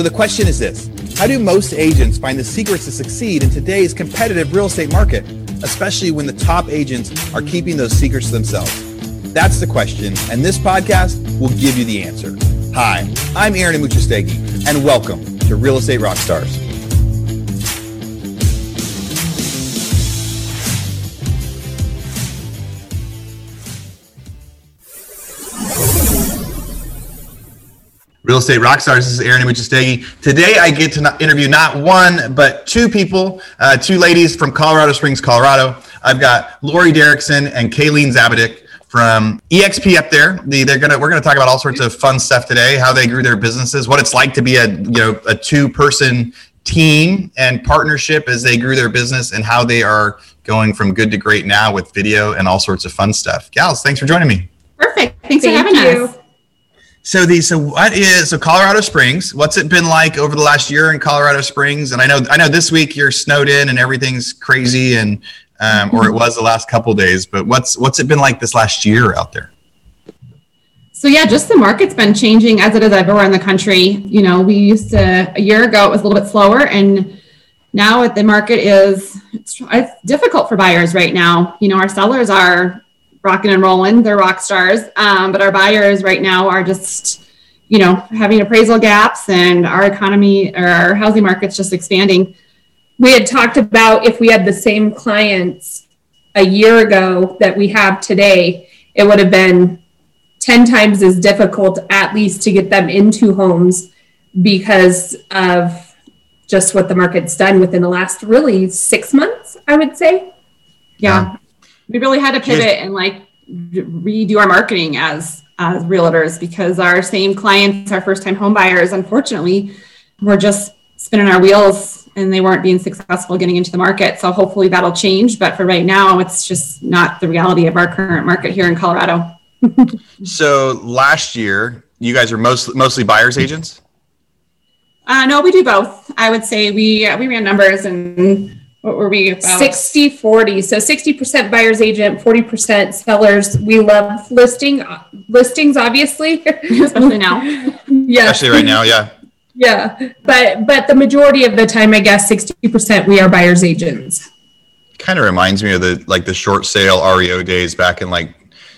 So the question is this How do most agents find the secrets to succeed in today's competitive real estate market, especially when the top agents are keeping those secrets to themselves? That's the question, and this podcast will give you the answer. Hi, I'm Aaron Amuchastegui, and welcome to Real Estate Rockstars. Real Estate Rockstars. This is Aaron Amuchastegui. Today, I get to interview not one, but two people, uh, two ladies from Colorado Springs, Colorado. I've got Lori Derrickson and Kayleen Zabadick from EXP up there. The, they're gonna we're gonna talk about all sorts of fun stuff today, how they grew their businesses, what it's like to be a you know a two person team and partnership as they grew their business, and how they are going from good to great now with video and all sorts of fun stuff. Gals, thanks for joining me. Perfect. Thanks Thank for having you. us. So the so what is so Colorado Springs? What's it been like over the last year in Colorado Springs? And I know I know this week you're snowed in and everything's crazy, and um, or it was the last couple days. But what's what's it been like this last year out there? So yeah, just the market's been changing as it is everywhere in the country. You know, we used to a year ago it was a little bit slower, and now the market is it's, it's difficult for buyers right now. You know, our sellers are rocking and rolling. They're rock stars. Um, but our buyers right now are just, you know, having appraisal gaps and our economy or our housing market's just expanding. We had talked about if we had the same clients a year ago that we have today, it would have been 10 times as difficult at least to get them into homes because of just what the market's done within the last really six months, I would say. Yeah we really had to pivot and like redo our marketing as as realtors because our same clients, our first time home buyers, unfortunately, were just spinning our wheels and they weren't being successful getting into the market. So hopefully that'll change. But for right now, it's just not the reality of our current market here in Colorado. so last year, you guys are mostly mostly buyers agents? Uh, no, we do both. I would say we we ran numbers and what were we about? 60 40 so 60% buyers agent 40% sellers. We love listing listings obviously. Especially now. Yeah. Especially right now yeah. Yeah but but the majority of the time i guess 60% we are buyers agents. Kind of reminds me of the like the short sale reo days back in like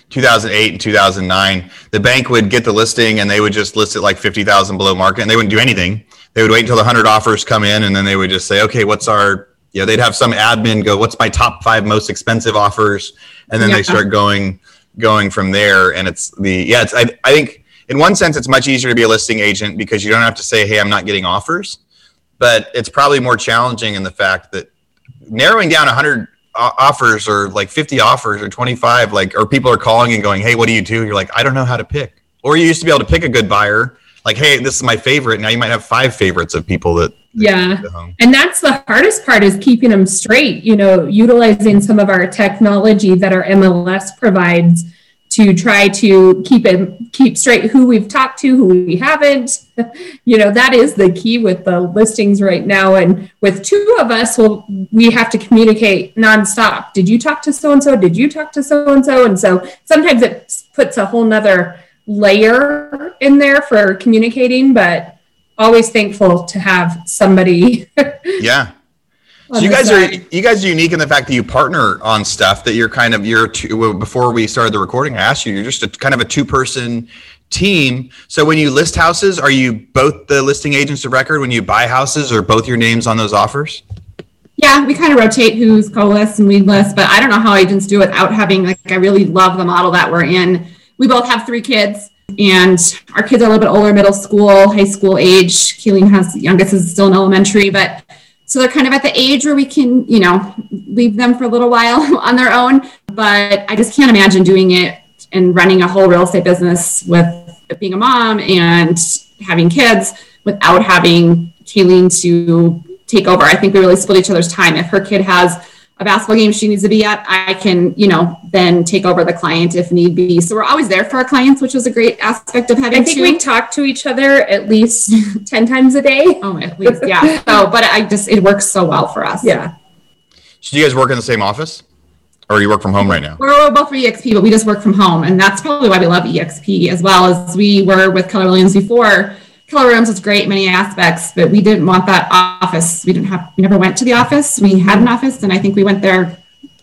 2008 and 2009 the bank would get the listing and they would just list it like 50000 below market and they wouldn't do anything. They would wait until the 100 offers come in and then they would just say okay what's our you know they'd have some admin go what's my top five most expensive offers? And then yeah. they start going going from there. And it's the yeah it's I, I think in one sense it's much easier to be a listing agent because you don't have to say hey i'm not getting offers. But it's probably more challenging in the fact that narrowing down 100 offers or like 50 offers or 25 like or people are calling and going hey what do you do? You're like i don't know how to pick. Or you used to be able to pick a good buyer like hey this is my favorite. Now you might have five favorites of people that yeah. and that's the hardest part is keeping them straight you know utilizing some of our technology that our mls provides to try to keep it keep straight who we've talked to who we haven't. You know that is the key with the listings right now. And with two of us well we have to communicate nonstop. Did you talk to so and so did you talk to so and so and so sometimes it puts a whole nother layer in there for communicating but always thankful to have somebody. yeah. So you guys side. are you guys are unique in the fact that you partner on stuff that you're kind of you're two, before we started the recording I asked you you're just a kind of a two person team. So when you list houses, are you both the listing agents of record when you buy houses or both your names on those offers? Yeah, we kind of rotate who's co-list and lead list, but I don't know how agents do it without having like I really love the model that we're in. We both have three kids and our kids are a little bit older, middle school, high school age. Kayleen has the youngest is still in elementary, but so they're kind of at the age where we can, you know, leave them for a little while on their own. But I just can't imagine doing it and running a whole real estate business with being a mom and having kids without having Kayleen to take over. I think we really split each other's time. If her kid has a basketball game she needs to be at, I can, you know, then take over the client if need be. So we're always there for our clients, which was a great aspect of having. I think two. we talk to each other at least ten times a day. Oh, at least, yeah. so, but I just it works so well for us. Yeah. So, do you guys work in the same office, or you work from home right now? We're, both for EXP, but we just work from home, and that's probably why we love EXP as well as we were with Keller Williams before Williams was great in many aspects, but we didn't want that office. We didn't have, we never went to the office. We had an office, and I think we went there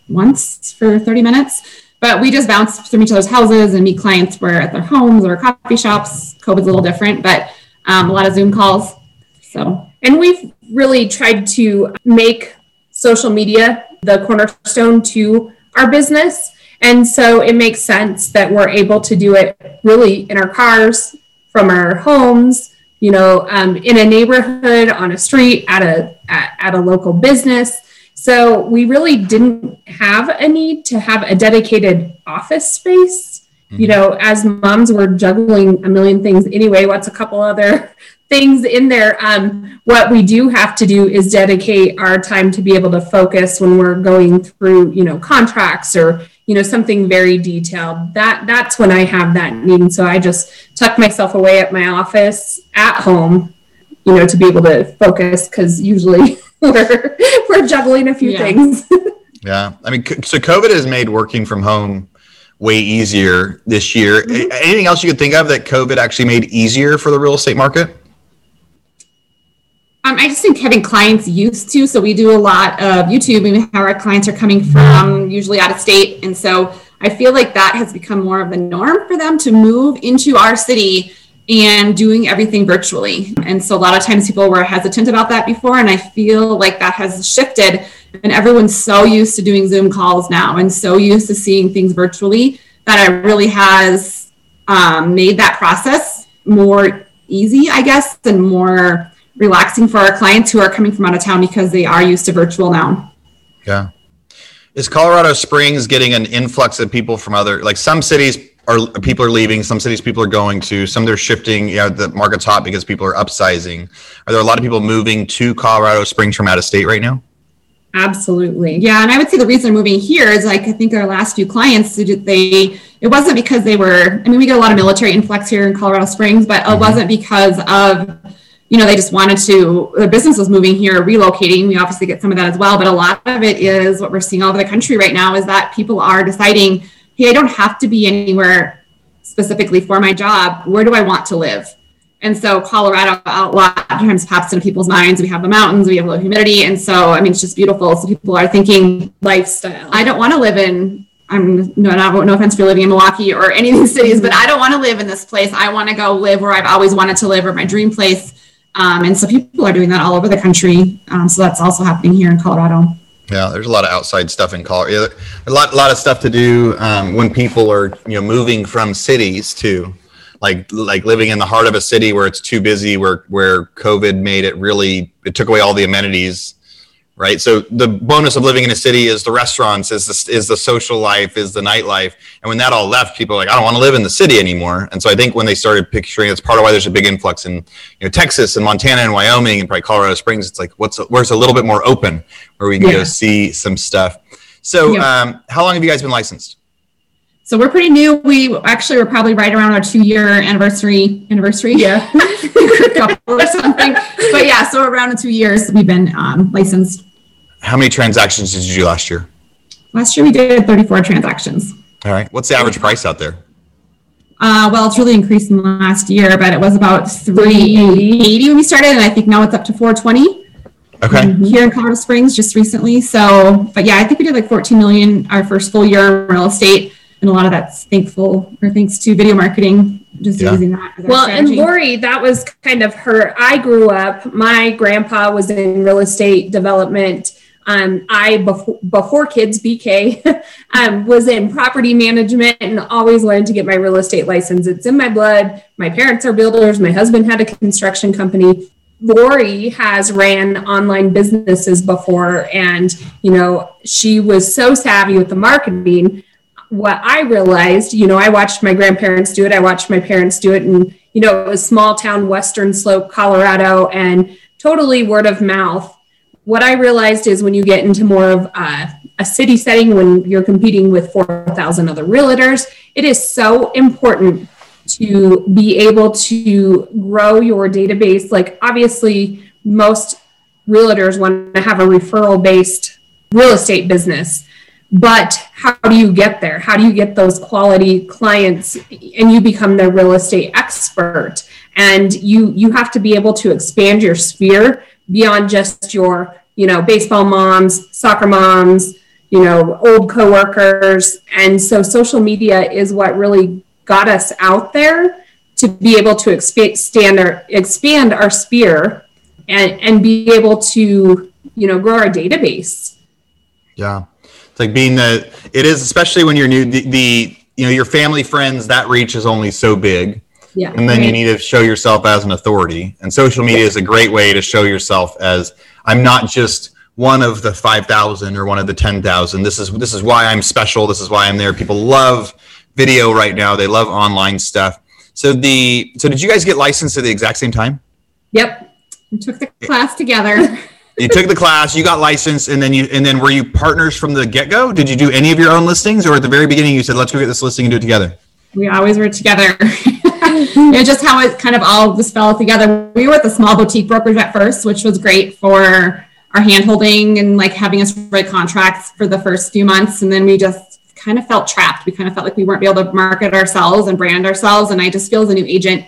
once for 30 minutes. But we just bounced from each other's houses and meet clients were at their homes or coffee shops. COVID's a little different, but um, a lot of Zoom calls. So, and we've really tried to make social media the cornerstone to our business. And so it makes sense that we're able to do it really in our cars, from our homes, you know, um, in a neighborhood, on a street, at a at, at a local business. So we really didn't have a need to have a dedicated office space. Mm-hmm. You know, as moms, we're juggling a million things anyway. What's a couple other things in there? Um, what we do have to do is dedicate our time to be able to focus when we're going through, you know, contracts or you know something very detailed. That that's when I have that need. And so I just tuck myself away at my office at home, you know, to be able to focus because usually we're we're juggling a few yeah. things. yeah, I mean, so COVID has made working from home way easier this year. Mm-hmm. Anything else you could think of that COVID actually made easier for the real estate market? Um, I just think having clients used to. So we do a lot of YouTube, and how our clients are coming from usually out of state, and so I feel like that has become more of the norm for them to move into our city and doing everything virtually. And so a lot of times people were hesitant about that before. And I feel like that has shifted. And everyone's so used to doing Zoom calls now and so used to seeing things virtually that it really has um, made that process more easy, I guess, and more relaxing for our clients who are coming from out of town because they are used to virtual now. Yeah. Is Colorado Springs getting an influx of people from other, like some cities are people are leaving some cities people are going to some they're shifting you know the market's hot because people are upsizing are there a lot of people moving to colorado springs from out of state right now absolutely yeah and i would say the reason they're moving here is like i think our last few clients they it wasn't because they were i mean we get a lot of military influx here in colorado springs but mm-hmm. it wasn't because of you know they just wanted to the business was moving here relocating we obviously get some of that as well but a lot of it is what we're seeing all over the country right now is that people are deciding hey, I don't have to be anywhere specifically for my job. Where do I want to live? And so Colorado a lot of times pops into people's minds. We have the mountains, we have low humidity. And so, I mean, it's just beautiful. So people are thinking lifestyle. I don't want to live in, I'm no, not, no offense for living in Milwaukee or any of these cities, but I don't want to live in this place. I want to go live where I've always wanted to live or my dream place. Um, and so people are doing that all over the country. Um, so that's also happening here in Colorado. Yeah, there's a lot of outside stuff in Colorado. A lot, a lot of stuff to do um, when people are, you know, moving from cities to, like, like living in the heart of a city where it's too busy, where where COVID made it really, it took away all the amenities right? So the bonus of living in a city is the restaurants, is the, is the social life, is the nightlife. And when that all left, people are like, I don't want to live in the city anymore. And so I think when they started picturing, it's part of why there's a big influx in you know Texas and Montana and Wyoming and probably Colorado Springs. It's like what's where's a little bit more open where we can yeah. go see some stuff. So yeah. um, how long have you guys been licensed? So we're pretty new. We actually were probably right around our two year anniversary anniversary. Yeah. or something. But yeah, so around two years we've been um, licensed. How many transactions did you do last year? Last year we did 34 transactions. All right. What's the average price out there? Uh, well, it's really increased in the last year, but it was about 380 when we started, and I think now it's up to 420. Okay. Mm-hmm. Here in Colorado Springs just recently. So, but yeah, I think we did like 14 million our first full year in real estate, and a lot of that's thankful or thanks to video marketing, just yeah. using that. well, strategy. and Lori, that was kind of her. I grew up. My grandpa was in real estate development um, I before, before kids BK um, was in property management and always wanted to get my real estate license. It's in my blood. My parents are builders. My husband had a construction company. Lori has ran online businesses before, and you know she was so savvy with the marketing. What I realized, you know, I watched my grandparents do it. I watched my parents do it, and you know, it was small town Western Slope, Colorado, and totally word of mouth what I realized is when you get into more of a, a city setting, when you're competing with 4,000 other realtors, it is so important to be able to grow your database. Like, obviously, most realtors want to have a referral based real estate business. But how do you get there? How do you get those quality clients and you become their real estate expert? and you you have to be able to expand your sphere beyond just your you know baseball moms soccer moms you know old coworkers. And so social media is what really got us out there to be able to expand our expand our sphere and and be able to you know grow our database. Yeah. It's like being the it is especially when you're new the, the you know your family friends that reach is only so big yeah. And then you need to show yourself as an authority. And social media is a great way to show yourself as i'm not just one of the 5000 or one of the 10000 this is this is why i'm special. This is why i'm there. People love video right now. They love online stuff. So the so did you guys get licensed at the exact same time? Yep. We took the class together. You took the class you got licensed and then you and then were you partners from the get-go? Did you do any of your own listings or at the very beginning you said let's go get this listing and do it together we always were together and just how it kind of all just fell together. We were at the small boutique brokerage at first which was great for our handholding and like having us write contracts for the first few months. And then we just kind of felt trapped. We kind of felt like we weren't able to market ourselves and brand ourselves. And i just feel as a new agent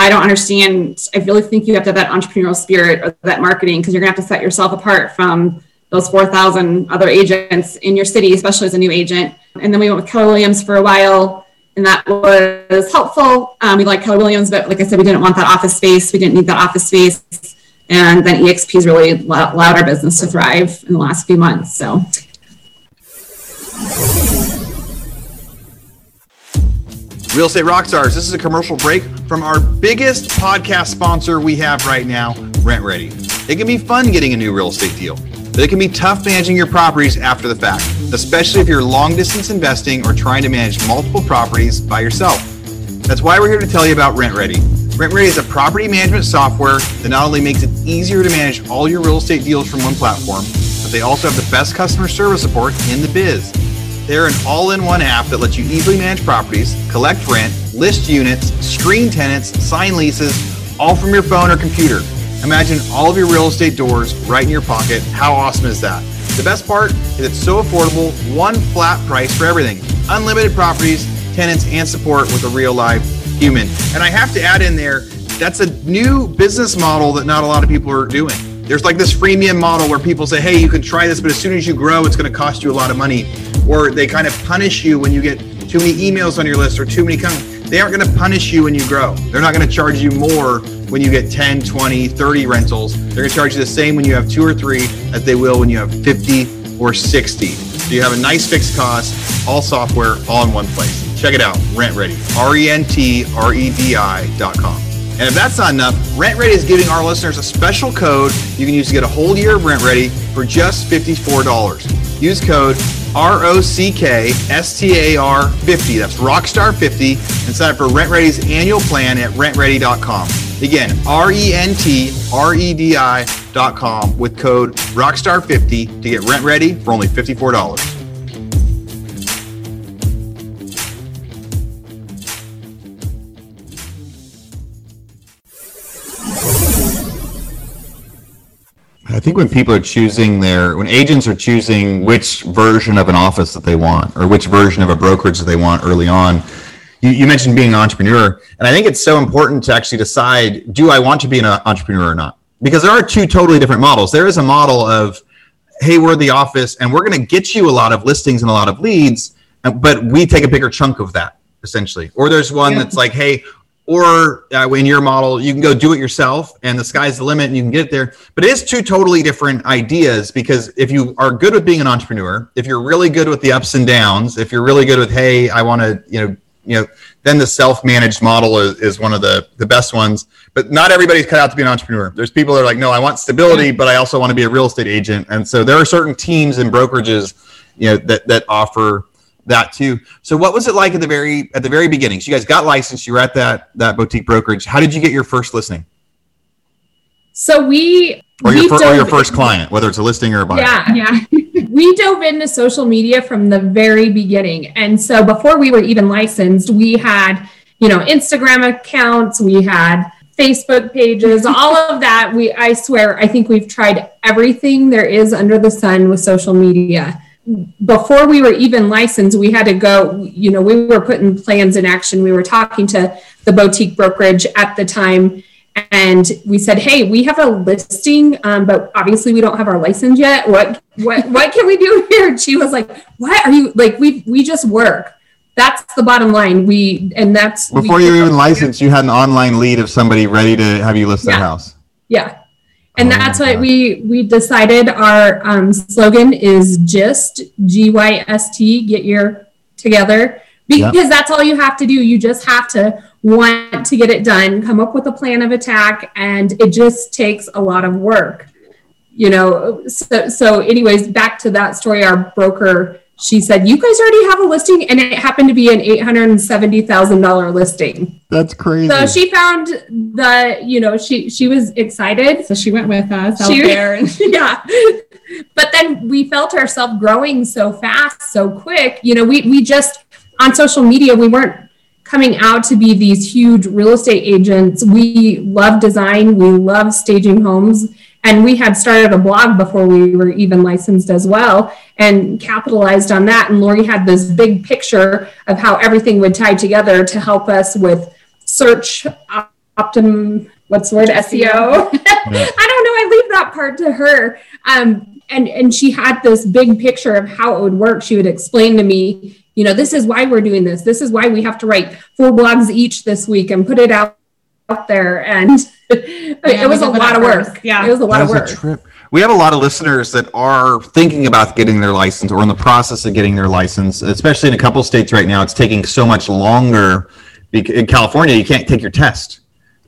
I don't understand. I really think you have to have that entrepreneurial spirit or that marketing because you're gonna have to set yourself apart from those 4,000 other agents in your city, especially as a new agent. And then we went with Keller Williams for a while, and that was helpful. Um, we like Keller Williams, but like I said, we didn't want that office space. We didn't need that office space. And then EXP has really allowed our business to thrive in the last few months. So Real Estate Rockstars, this is a commercial break from our biggest podcast sponsor we have right now, RentRedi. It can be fun getting a new real estate deal, but it can be tough managing your properties after the fact, especially if you're long distance investing or trying to manage multiple properties by yourself. That's why we're here to tell you about RentRedi. Rent Ready is a property management software that not only makes it easier to manage all your real estate deals from one platform, but they also have the best customer service support in the biz. They're an all in one app that lets you easily manage properties, collect rent, list units, screen tenants, sign leases, all from your phone or computer. Imagine all of your real estate doors right in your pocket. How awesome is that? The best part is it's so affordable, one flat price for everything. Unlimited properties, tenants, and support with a real live human. And I have to add in there, that's a new business model that not a lot of people are doing. There's like this freemium model where people say, hey, you can try this, but as soon as you grow, it's going to cost you a lot of money or they kind of punish you when you get too many emails on your list or too many they aren't going to punish you when you grow. They're not going to charge you more when you get 10 20 30 rentals. They're going to charge you the same when you have two or three as they will when you have 50 or 60 so you have a nice fixed cost all software all in one place. Check it out RentRedi. R-e-n-t-r-e-d-i dot com. And if that's not enough, RentRedi is giving our listeners a special code you can use to get a whole year of RentRedi for just $54. Use code R O C K S T A R 50. That's Rockstar 50 and sign up for RentRedi's annual plan at rentredi.com. Again, R E N T R E D I.com with code Rockstar 50 to get RentRedi for only $54. I think when people are choosing their, when agents are choosing which version of an office that they want or which version of a brokerage that they want early on, you, you mentioned being an entrepreneur. And I think it's so important to actually decide do I want to be an uh, entrepreneur or not? Because there are two totally different models. There is a model of, hey, we're the office and we're going to get you a lot of listings and a lot of leads, but we take a bigger chunk of that essentially. Or there's one yeah. that's like, hey, or uh, in your model you can go do it yourself and the sky's the limit and you can get there. But it is two totally different ideas because if you are good with being an entrepreneur if you're really good with the ups and downs if you're really good with hey i want to you know you know then the self-managed model is, is one of the the best ones. But not everybody's cut out to be an entrepreneur. There's people that are like no i want stability but i also want to be a real estate agent. And so there are certain teams and brokerages you know that that offer that too. So what was it like at the very at the very beginning? So you guys got licensed, you were at that that boutique brokerage. How did you get your first listing? So we or your, fir- or your first client, whether it's a listing or a buyer. Yeah, yeah. we dove into social media from the very beginning. And so before we were even licensed, we had, you know, Instagram accounts, we had Facebook pages, all of that. We I swear, I think we've tried everything there is under the sun with social media before we were even licensed, we had to go, you know, we were putting plans in action. We were talking to the boutique brokerage at the time and we said, "Hey, we have a listing, um, but obviously we don't have our license yet. What what what can we do here?" And she was like, "What are you like? We we just work. That's the bottom line. We and that's before you even licensed, you had an online lead of somebody ready to have you list yeah. their house. Yeah, and oh that's what we we decided. Our um, slogan is just G Y S T. Get your together because yep. that's all you have to do. You just have to want to get it done, come up with a plan of attack, and it just takes a lot of work. You know, so, so anyways, back to that story, our broker, she said, You guys already have a listing, and it happened to be an $870,000 listing. That's crazy. So she found the, you know, she she was excited. So she went with us she, out there. yeah. But then we felt ourselves growing so fast, so quick. You know, we we just on social media, we weren't coming out to be these huge real estate agents. We love design, we love staging homes, and we had started a blog before we were even licensed as well and capitalized on that. And Lori had this big picture of how everything would tie together to help us with search optim what's the word SEO. I don't know. I leave that part to her. Um, and and she had this big picture of how it would work. She would explain to me you know, this is why we're doing this. This is why we have to write four blogs each this week and put it out, out there. And yeah, it was a lot of work. Yeah. It was a lot of work. trip. We have a lot of listeners that are thinking about getting their license or in the process of getting their license, especially in a couple states right now. It's taking so much longer. In California, you can't take your test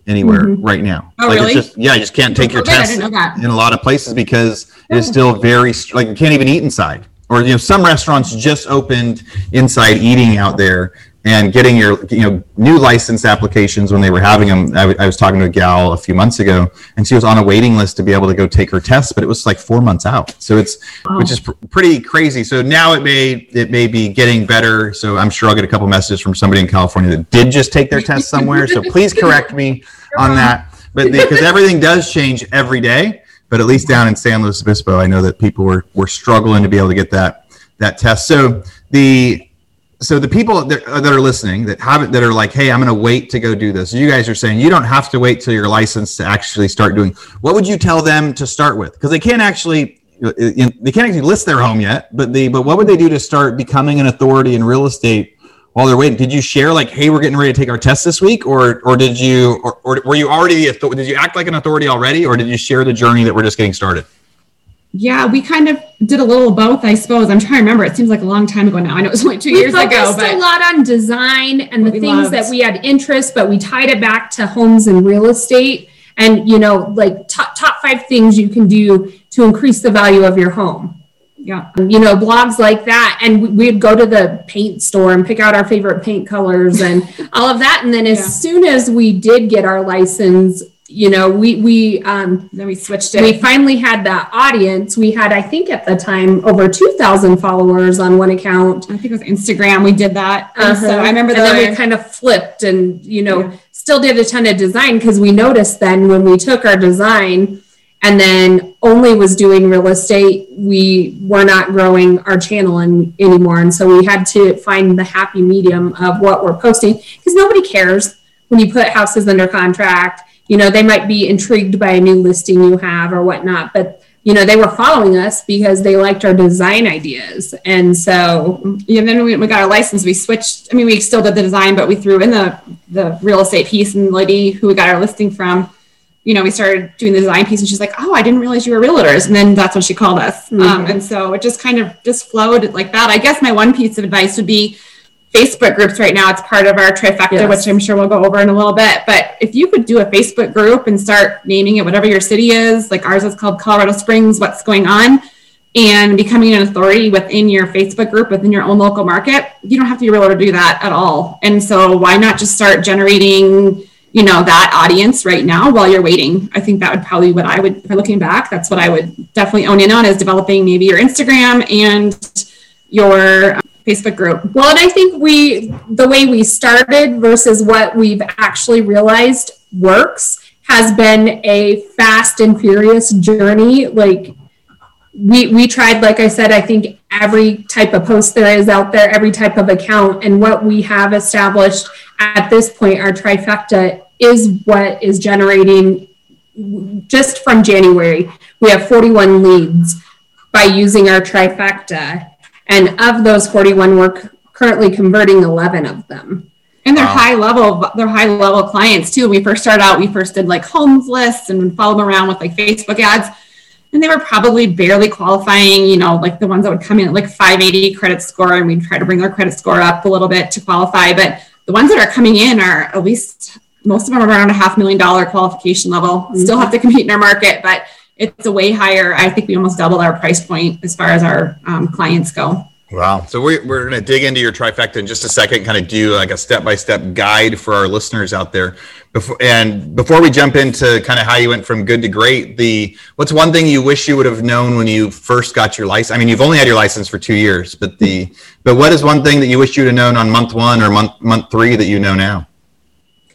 anywhere mm-hmm. right now. Oh, like really? It's just, yeah, you just can't take your test in a lot of places because it is still very like you can't even eat inside or you know some restaurants just opened inside eating out there and getting your you know new license applications when they were having them I, w- I was talking to a gal a few months ago and she was on a waiting list to be able to go take her test but it was like four months out. So it's wow. which is pr- pretty crazy. So now it may it may be getting better. So i'm sure i'll get a couple messages from somebody in california that did just take their test somewhere. So please correct me on that. But because everything does change every day but at least down in San Luis Obispo, I know that people were, were struggling to be able to get that that test. So the so the people that, uh, that are listening that haven't that are like, hey, I'm going to wait to go do this. You guys are saying you don't have to wait till you're licensed to actually start doing. What would you tell them to start with? Because they can't actually uh, uh, they can't actually list their home yet. But they but what would they do to start becoming an authority in real estate while they're waiting, did you share like, "Hey, we're getting ready to take our test this week," or or did you or, or were you already did you act like an authority already, or did you share the journey that we're just getting started? Yeah, we kind of did a little both, I suppose. I'm trying to remember. It seems like a long time ago now. I know it was only two we years ago. But a lot on design and the things loved. that we had interest, but we tied it back to homes and real estate, and you know, like top top five things you can do to increase the value of your home yeah you know blogs like that and we'd go to the paint store and pick out our favorite paint colors and all of that and then as yeah. soon as we did get our license you know we we um then we switched it we finally had that audience we had i think at the time over 2000 followers on one account i think it was instagram we did that uh-huh. so i remember and then we kind of flipped and you know yeah. still did a ton of design because we noticed then when we took our design and then only was doing real estate, we were not growing our channel in, anymore. And so we had to find the happy medium of what we're posting because nobody cares when you put houses under contract. You know, they might be intrigued by a new listing you have or whatnot, but you know, they were following us because they liked our design ideas. And so, yeah, then we, we got our license, we switched. I mean, we still did the design, but we threw in the, the real estate piece and lady who we got our listing from you know, we started doing the design piece and she's like, oh, I didn't realize you were realtors. And then that's when she called us. Mm-hmm. Um, and so it just kind of just flowed like that. I guess my one piece of advice would be Facebook groups right now. It's part of our trifecta, yes. which I'm sure we'll go over in a little bit. But if you could do a Facebook group and start naming it whatever your city is, like ours is called Colorado Springs, what's going on, and becoming an authority within your Facebook group, within your own local market, you don't have to be able to do that at all. And so why not just start generating you know that audience right now while you're waiting i think that would probably what i would if i'm looking back that's what i would definitely own in on is developing maybe your instagram and your facebook group. Well and i think we the way we started versus what we've actually realized works has been a fast and furious journey. Like we we tried like i said i think every type of post there is out there every type of account and what we have established at this point our trifecta is what is generating just from january we have 41 leads by using our trifecta and of those 41 we're currently converting 11 of them and they're wow. high level they're high level clients too when we first started out we first did like homes lists and followed them around with like facebook ads and they were probably barely qualifying, you know, like the ones that would come in at like 580 credit score, and we'd try to bring their credit score up a little bit to qualify. But the ones that are coming in are at least most of them are around a half million dollar qualification level. Mm-hmm. Still have to compete in our market, but it's a way higher. I think we almost doubled our price point as far as our um, clients go. Wow. So we're, we're going to dig into your trifecta in just a second, kind of do like a step by step guide for our listeners out there. Before, and before we jump into kind of how you went from good to great, the what's one thing you wish you would have known when you first got your license? I mean, you've only had your license for two years, but the but what is one thing that you wish you'd have known on month one or month month three that you know now?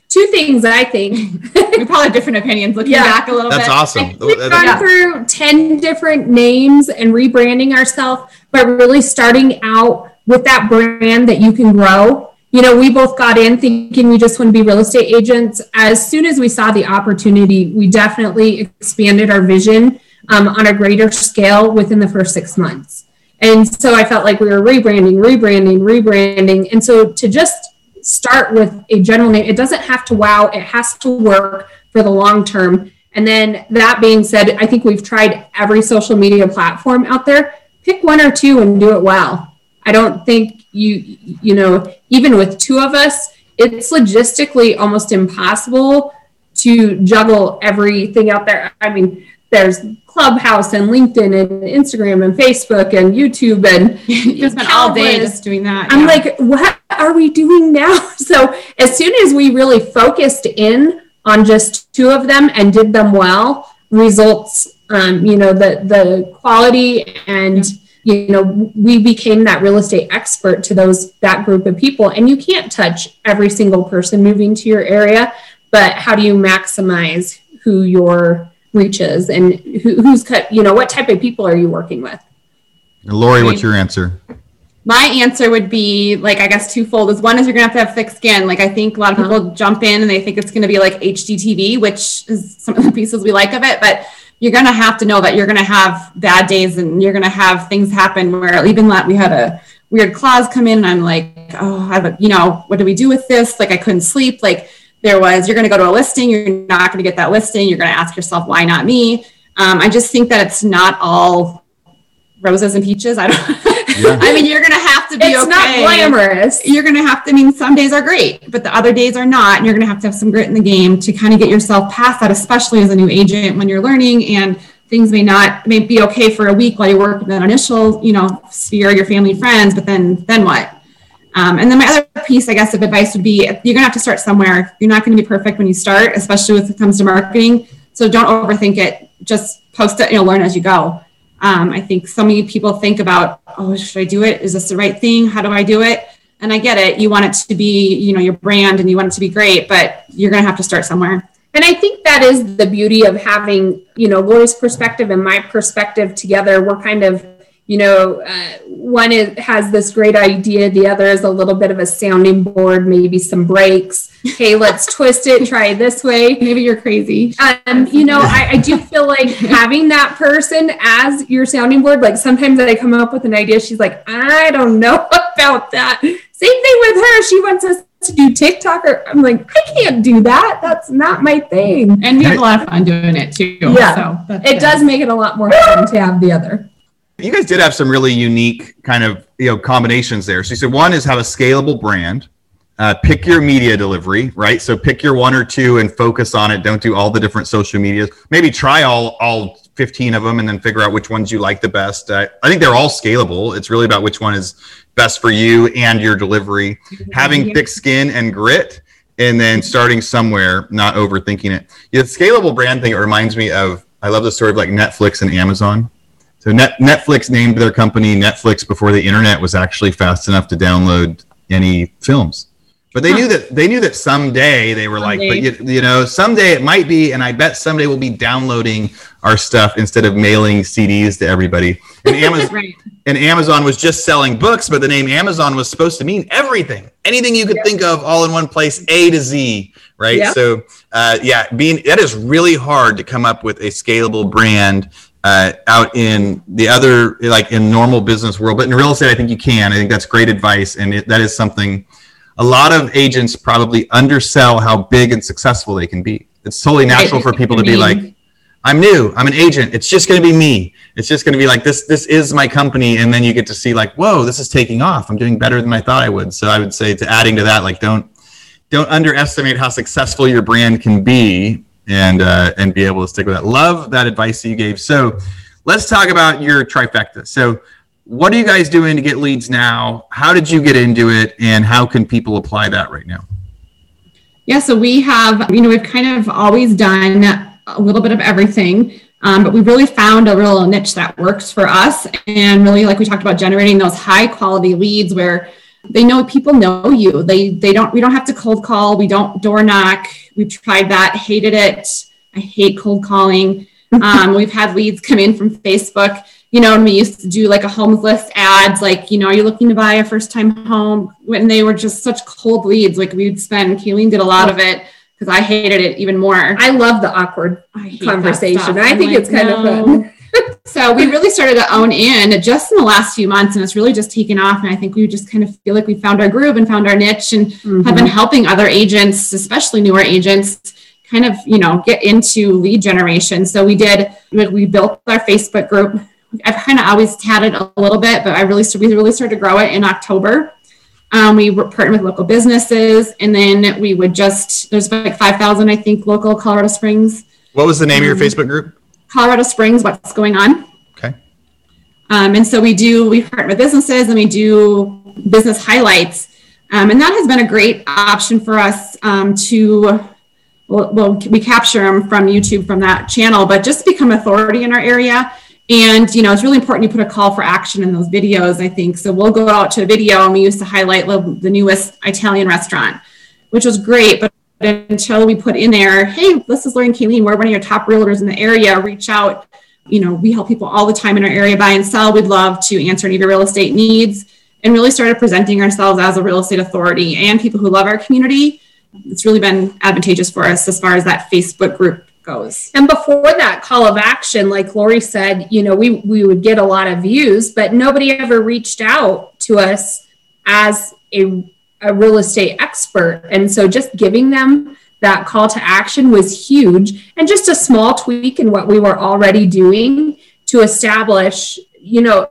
Two things I think. we probably have different opinions looking yeah. back a little That's bit. That's awesome. We've gone yeah. through 10 different names and rebranding ourselves, but really starting out with that brand that you can grow. You know, we both got in thinking we just want to be real estate agents. As soon as we saw the opportunity, we definitely expanded our vision um, on a greater scale within the first six months. And so I felt like we were rebranding, rebranding, rebranding. And so to just start with a general name. It doesn't have to wow, it has to work for the long term. And then that being said, I think we've tried every social media platform out there. Pick one or two and do it well. I don't think you, you know, even with two of us, it's logistically almost impossible to juggle everything out there. I mean, there's Clubhouse and LinkedIn and Instagram and Facebook and YouTube and just been all day just doing that. I'm yeah. like, what are we doing now? So as soon as we really focused in on just two of them and did them well, results, um, you know, the the quality and you know we became that real estate expert to those that group of people and you can't touch every single person moving to your area but how do you maximize who you're reaches and who, who's cut you know what type of people are you working with? Lori what's your answer? My answer would be like i guess twofold is one is you're gonna have to have thick skin. Like i think a lot of people uh-huh. jump in and they think it's gonna be like HGTV which is some of the pieces we like of it but you're gonna have to know that you're gonna have bad days and you're gonna have things happen where even that we had a weird clause come in and i'm like oh i have a you know what do we do with this? Like i couldn't sleep. Like there was you're going to go to a listing you're not going to get that listing you're going to ask yourself why not me um, i just think that it's not all roses and peaches i don't yeah. i mean you're going to have to be it's okay. not glamorous you're going to have to I mean some days are great but the other days are not and you're going to have to have some grit in the game to kind of get yourself past that especially as a new agent when you're learning and things may not may be okay for a week while you work in that initial you know sphere your family and friends but then then what um, and then my other piece, I guess, of advice would be you're gonna have to start somewhere. You're not gonna be perfect when you start, especially when it comes to marketing. So don't overthink it. Just post it, you know, learn as you go. Um, I think so many people think about, oh, should I do it? Is this the right thing? How do I do it? And I get it. You want it to be, you know, your brand and you want it to be great, but you're gonna have to start somewhere. And I think that is the beauty of having, you know, Lori's perspective and my perspective together. We're kind of you know, uh, one is, has this great idea, the other is a little bit of a sounding board, maybe some breaks. Hey, let's twist it, and try it this way. Maybe you're crazy. Um, you know, I, I do feel like having that person as your sounding board, like sometimes I come up with an idea, she's like, I don't know about that. Same thing with her. She wants us to do TikTok or I'm like, I can't do that. That's not my thing. And we have a lot of fun doing it too. Yeah. So it does make it a lot more fun to have the other. You guys did have some really unique kind of you know combinations there. So you said one is have a scalable brand. Uh, pick your media delivery, right? So pick your one or two and focus on it. Don't do all the different social medias. Maybe try all all 15 of them and then figure out which ones you like the best. Uh, I think they're all scalable. It's really about which one is best for you and your delivery. Having thick skin and grit, and then starting somewhere, not overthinking it. Yeah, the scalable brand thing it reminds me of. I love the story of like Netflix and Amazon so Net, Netflix named their company Netflix before the internet was actually fast enough to download any films. but they knew that they knew that someday they were like, but you, you know, someday it might be, and I bet someday we'll be downloading our stuff instead of mailing CDs to everybody. And Amazon, Right. and Amazon was just selling books, but the name Amazon was supposed to mean everything, anything you could think of, all in one place, A to Z, right? Yeah. So, uh, yeah, being that is really hard to come up with a scalable brand uh, out in the other, like in normal business world, but in real estate, I think you can. I think that's great advice, and it, that is something a lot of agents probably undersell how big and successful they can be. It's totally natural for people to be like, I'm new. I'm an agent. It's just going to be me. It's just going to be like this. This is my company, and then you get to see like, whoa, this is taking off. I'm doing better than I thought I would. So I would say to adding to that, like, don't don't underestimate how successful your brand can be, and uh, and be able to stick with that. Love that advice that you gave. So let's talk about your trifecta. So what are you guys doing to get leads now? How did you get into it, and how can people apply that right now? Yeah, so we have, you know, we've kind of always done a little bit of everything, um, but we really found a real niche that works for us. And really, like we talked about, generating those high quality leads where they know people know you. They they don't. We don't have to cold call. We don't door knock. We've tried that. Hated it. I hate cold calling. Um, we've had leads come in from Facebook. You know, and we used to do like a homes list ads, like, you know, are you looking to buy a first time home? When they were just such cold leads, like we'd spend, Kayleen did a lot of it because I hated it even more. I love the awkward conversation. I think like, it's kind of fun. So we really started to own in just in the last few months and it's really just taken off and i think we just kind of feel like we found our groove and found our niche and have been helping other agents especially newer agents kind of you know get into lead generation. So we did we- we built our facebook group. I've kind of always tatted a little bit but i really we really started to grow it in october. Um, we were partnered with local businesses and then we would just there's like 5000 i think local colorado springs. What was the name of your Facebook group? Colorado springs what's going on Okay. um, and so we do, we partner with businesses and we do business highlights. Um, and that has been a great option for us um, to, well, well, we capture them from YouTube from that channel, but just become authority in our area. And, you know, it's really important you put a call for action in those videos, I think. So we'll go out to a video and we used to highlight the the newest Italian restaurant, which was great. But until we put in there, hey, this is Lauren Kayleen, we're one of your top realtors in the area, reach out you know, we help people all the time in our area buy and sell. We'd love to answer any of your real estate needs and really started presenting ourselves as a real estate authority and people who love our community. It's really been advantageous for us as far as that Facebook group goes. And before that call of action, like Lori said, you know, we, we would get a lot of views, but nobody ever reached out to us as a, a real estate expert. And so just giving them that call to action was huge and just a small tweak in what we were already doing to establish you know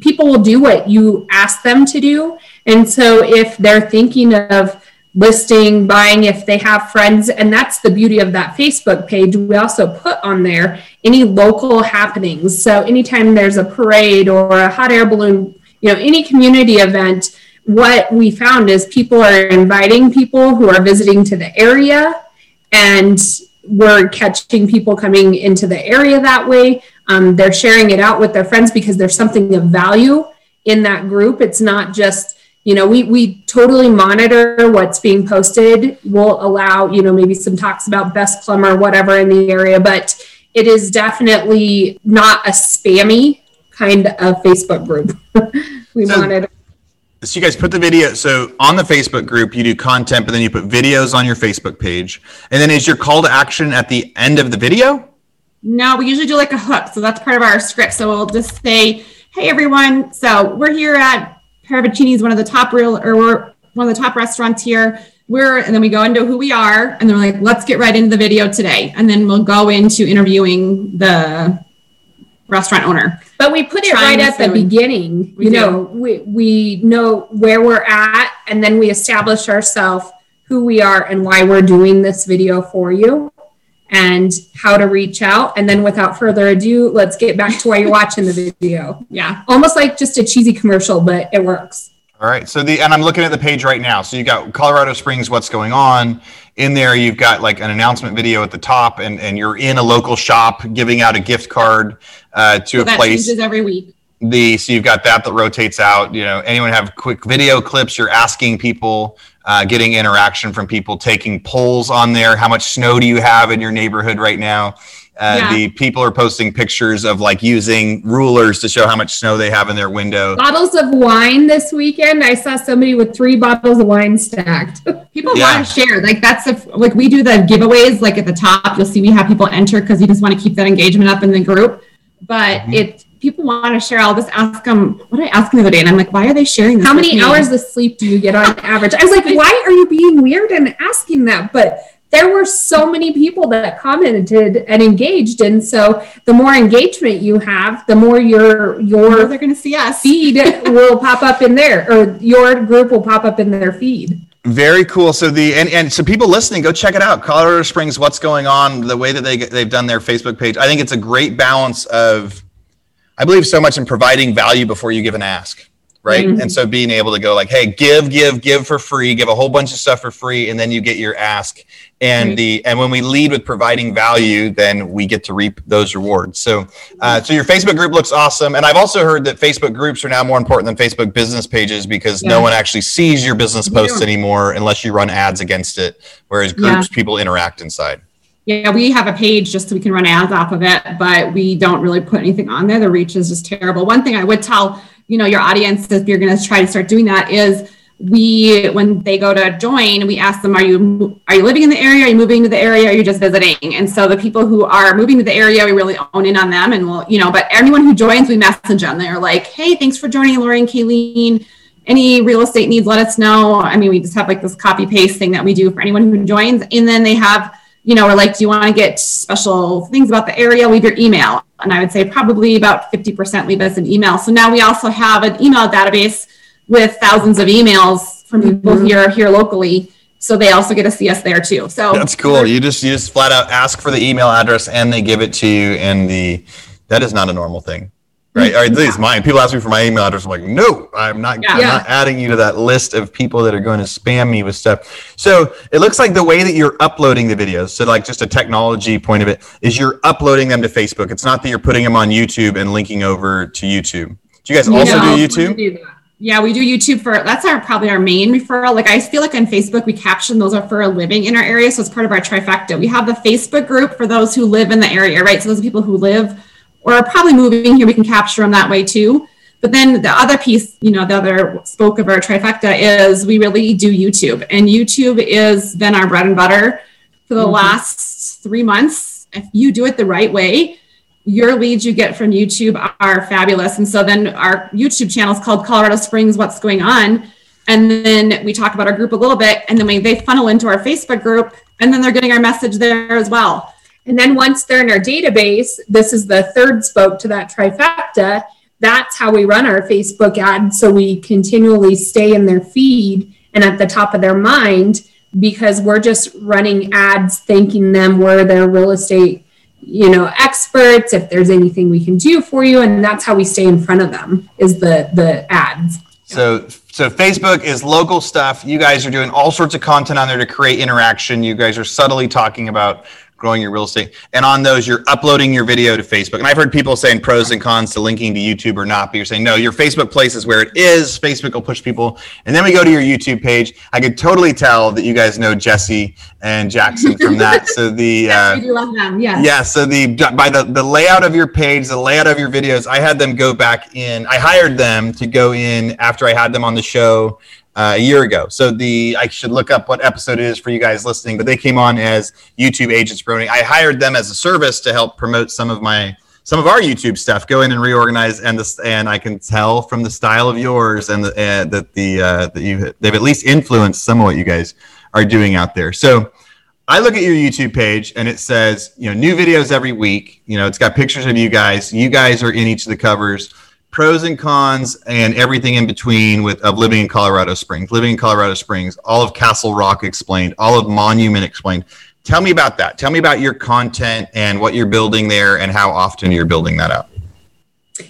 people will do what you ask them to do and so if they're thinking of listing buying if they have friends and that's the beauty of that facebook page we also put on there any local happenings so anytime there's a parade or a hot air balloon you know any community event what we found is people are inviting people who are visiting to the area and we're catching people coming into the area that way. Um, they're sharing it out with their friends because there's something of value in that group. It's not just you know we, we totally monitor what's being posted. We'll allow you know maybe some talks about best plumber whatever in the area but it is definitely not a spammy kind of facebook group. We So- monitor So you guys put the video. So on the Facebook group, you do content, but then you put videos on your Facebook page, and then is your call to action at the end of the video? No, we usually do like a hook. So that's part of our script. So we'll just say, hey, everyone. So we're here at Paravicini's, one of the top real, or we're one of the top restaurants here. We're, and then we go into who we are. And then we're like, let's get right into the video today. And then we'll go into interviewing the restaurant owner. But we put it right at the food. beginning. We you do. know, we, we know where we're at, and then we establish ourselves, who we are, and why we're doing this video for you, and how to reach out. And then, without further ado, let's get back to why you're watching the video. Yeah. Almost like just a cheesy commercial, but it works. All right. So the and I'm looking at the page right now. So you got Colorado Springs, what's going on in there? You've got like an announcement video at the top, and and you're in a local shop giving out a gift card uh, to So a that place. changes every week. the so you've got that that rotates out you know anyone have quick video clips you're asking people uh, getting interaction from people, taking polls on there. How much snow do you have in your neighborhood right now? Uh, Yeah. The people are posting pictures of like using rulers to show how much snow they have in their window. Bottles of wine this weekend. I saw somebody with three bottles of wine stacked. People Yeah. want to share. Like that's if like we do the giveaways. Like at the top, you'll see we have people enter because you just want to keep that engagement up in the group. But Mm-hmm. it people want to share. I'll just ask them. What did I ask them the other day? And I'm like, why are they sharing this? How with many me? hours of sleep do you get on average? I was like, why are you being weird and asking that? But there were so many people that commented and engaged. And so the more engagement you have, the more your Or your they're going to see us. feed will pop up in there or your group will pop up in their feed. Very cool. So the and, and so people listening, go check it out. Colorado Springs, what's going on? The way that they they've done their Facebook page. I think it's a great balance of. I believe so much in providing value before you give an ask, right? Mhm. And so being able to go like, hey, give, give, give for free, give a whole bunch of stuff for free, and then you get your ask. And the and when we lead with providing value, then we get to reap those rewards. So, uh, so your Facebook group looks awesome. And I've also heard that Facebook groups are now more important than Facebook business pages because no one actually sees your business posts anymore unless you run ads against it. Whereas Yeah. groups, people interact inside. Yeah, we have a page just so we can run ads off of it, but we don't really put anything on there. The reach is just terrible. One thing I would tell, you know, your audience if you're going to try to start doing that is we when they go to join, we ask them, are you are you living in the area? Are you moving to the area? Are you just visiting? And so the people who are moving to the area, we really own in on them and we'll, you know, but anyone who joins, we message them. They're like, hey, thanks for joining Lori and Kayleen any real estate needs, let us know. I mean, we just have like this copy paste thing that we do for anyone who joins. And then they have, you know, we're like, do you want to get special things about the area? Leave your email. And I would say probably about 50% leave us an email. So now we also have an email database with thousands of emails from people Mhm. here, here locally. So they also get to see us there too. So That's cool. You just you just flat out ask for the email address and they give it to you. And the that is not a normal thing, right? Or at least mine. People ask me for my email address. I'm like, no, I'm not. I'm Yeah. not adding you to that list of people that are going to spam me with stuff. So it looks like the way that you're uploading the videos. So like just a technology point of it is you're uploading them to Facebook. It's not that you're putting them on YouTube and linking over to YouTube. Do you guys also Yeah. do YouTube? Yeah, we do YouTube for that's our probably our main referral. Like I feel like on Facebook we caption those are for a living in our area, so it's part of our trifecta. We have the Facebook group for those who live in the area, right? So those are people who live or are probably moving here. We can capture them that way too. But then the other piece, you know, the other spoke of our trifecta is we really do YouTube, and YouTube is been our bread and butter for the Mhm. last three months. If you do it the right way, your leads you get from YouTube are fabulous. And so then our YouTube channel is called Colorado Springs What's Going On. And then we talk about our group a little bit, and then we, they funnel into our Facebook group, and then they're getting our message there as well. And then once they're in our database, this is the third spoke to that trifecta. That's how we run our Facebook ad. So we continually stay in their feed and at the top of their mind because we're just running ads thanking them we're their real estate you know experts if there's anything we can do for you and that's how we stay in front of them is the the ads So, so Facebook is local stuff. You guys are doing all sorts of content on there to create interaction. You guys are subtly talking about growing your real estate, and on those, you're uploading your video to Facebook. And I've heard people saying pros and cons to linking to YouTube or not, but you're saying no, your Facebook place is where it is. Facebook will push people, and then we go to your YouTube page. I could totally tell that you guys know Jesse and Jackson from that. So the uh, love them. Yes. yeah, so the by the the layout of your page, the layout of your videos, I had them go back in. I hired them to go in after I had them on the show uh, a year ago. So the I should look up what episode it is for you guys listening, but they came on as YouTube agents promoting. I hired them as a service to help promote some of my some of our YouTube stuff. Go in and reorganize, and this and I can tell from the style of yours and the, uh, that the uh, that you they've at least influenced some of what you guys are doing out there. So. I look at your YouTube page and it says, you know, new videos every week. You know, it's got pictures of you guys. You guys are in each of the covers, pros and cons, and everything in between with of living in Colorado Springs, living in Colorado Springs, all of Castle Rock explained, all of Monument explained. Tell me about that. Tell me about your content and what you're building there and how often you're building that out.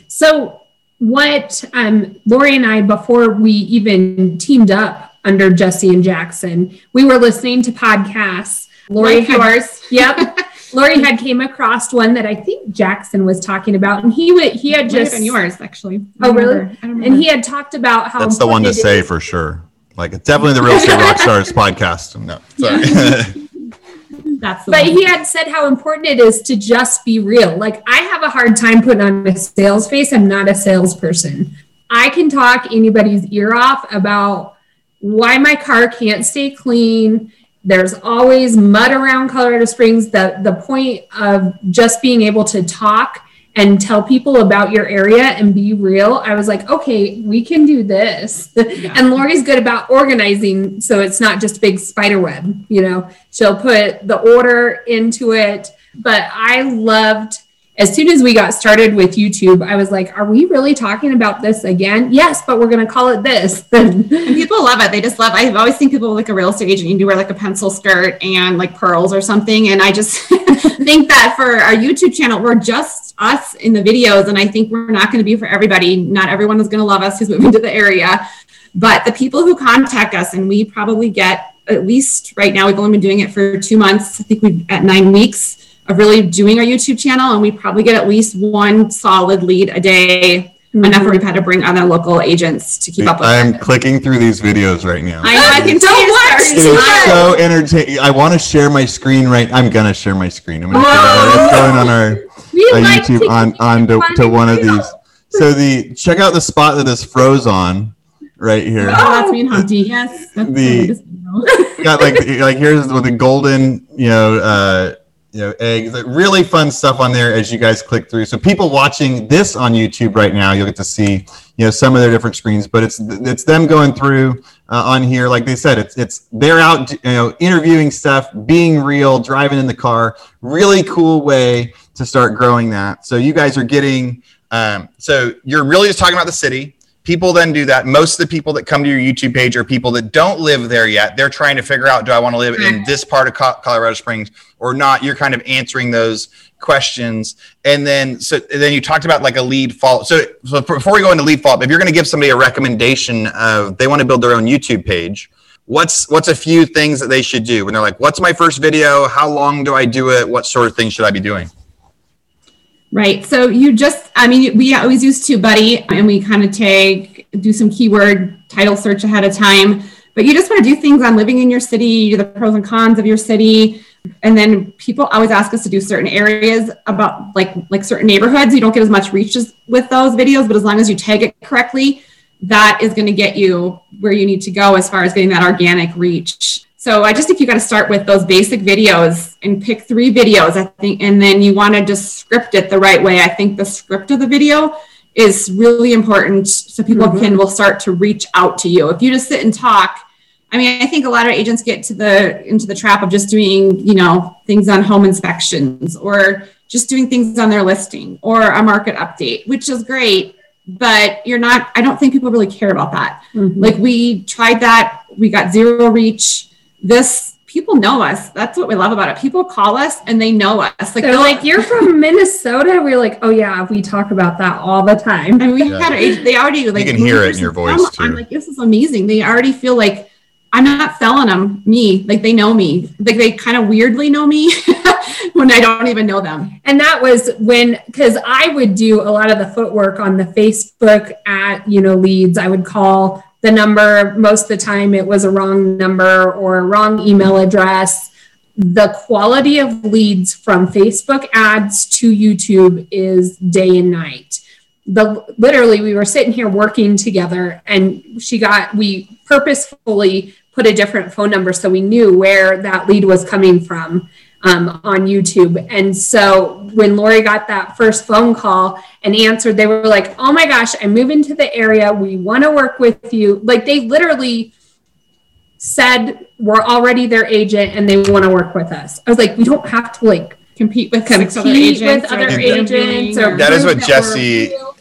So, what um, Lori and I, before we even teamed up under Jesse and Jackson, we were listening to podcasts. Lori Like had, yours. Yep. Lori had came across one that I think Jackson was talking about, and he would he had Might just been yours actually. Oh, really? I don't remember. and he had talked about how That's the one to say is- for sure. Like it's definitely the Real Estate rock stars podcast. No, sorry. That's But one. he had said how important it is to just be real. Like I have a hard time putting on a sales face. I'm not a salesperson. I can talk anybody's ear off about why my car can't stay clean. There's always mud around Colorado Springs. The the point of just being able to talk and tell people about your area and be real. I was like, okay, we can do this. And Lori's good about organizing so it's not just a big spider web, you know. She'll put the order into it. But I loved as soon as we got started with YouTube, I was like, are we really talking about this again? Yes, but we're going to call it this. People love it. They just love. I've always seen people like a real estate agent. You do wear like a pencil skirt and like pearls or something. And I just think that for our YouTube channel, we're just us in the videos, and I think we're not going to be for everybody. Not everyone is going to love us who's moving to the area, but the people who contact us, and we probably get at least right now. We've only been doing it for two months. I think we've at nine weeks of really doing our YouTube channel, and we probably get at least one solid lead a day. Enough where we've had to bring other local agents to keep up with. I'm it. clicking through these videos right now. I know. I can tell you much. It is so entertaining. I want to share my screen right. I'm gonna share my screen. I'm gonna share Oh. it's going on our We uh, like YouTube to on keep on to, to and one of these. So the check out the spot that is froze on right here. Oh, that's me and Humpty. Yes. That's The- Got like like here's with the golden you know uh, you know eggs. Really fun stuff on there as you guys click through. So people watching this on YouTube right now, you'll get to see you know some of their different screens. But it's it's them going through uh, on here. Like they said, it's it's they're out you know interviewing stuff, being real, driving in the car. Really cool way to start growing that. So you guys are getting. Um, so you're really just talking about the city. People then do that. Most of the people that come to your YouTube page are people that don't live there yet. They're trying to figure out, do I want to live in mm-hmm. this part of Colorado Springs or not? You're kind of answering those questions. And then, so then you talked about like a lead follow. So, so before we go into lead follow if you're going to give somebody a recommendation of they want to build their own YouTube page, what's what's a few things that they should do when they're like, what's my first video? How long do I do it? What sort of things should I be doing? Right. So you just, I mean, we always use TubeBuddy and we kind of take, do some keyword title search ahead of time. But you just want to do things on living in your city, the pros and cons of your city. And then people always ask us to do certain areas about like like certain neighborhoods. You don't get as much reach as, with those videos, but as long as you tag it correctly, that is going to get you where you need to go as far as getting that organic reach. So I just think you got to start with those basic videos and pick three videos, I think, and then you want to just script it the right way. I think the script of the video is really important so people mm-hmm. can will start to reach out to you. If you just sit and talk, I mean, I think a lot of agents get to the into the trap of just doing, you know, things on home inspections or just doing things on their listing or a market update, which is great, but you're not I don't think people really care about that. Mm-hmm. Like we tried that, we got zero reach. This people know us. That's what we love about it. People call us and they know us. Like They're they'll- like, you're from Minnesota. We're like, oh yeah, we talk about that all the time. And we Yeah. had our they already like you can hear it in your first voice, come, I'm like, this is amazing. They already feel like I'm not selling them me. Like they know me. Like they kind of weirdly know me when I don't even know them. And that was when, because I would do a lot of the footwork on the Facebook at, you know, leads. I would call the number. Most of the time it was a wrong number or a wrong email address. The quality of leads from Facebook ads to YouTube is day and night. The literally, we were sitting here working together and she got, we purposefully put a different phone number so we knew where that lead was coming from um, on YouTube. And so when Lori got that first phone call and answered, they were like, oh my gosh, I'm moving to the area. We want to work with you. Like they literally said, we're already their agent and they want to work with us. I was like, we don't have to like Compete with six other agents. with other agents. Or That is what Jesse- real.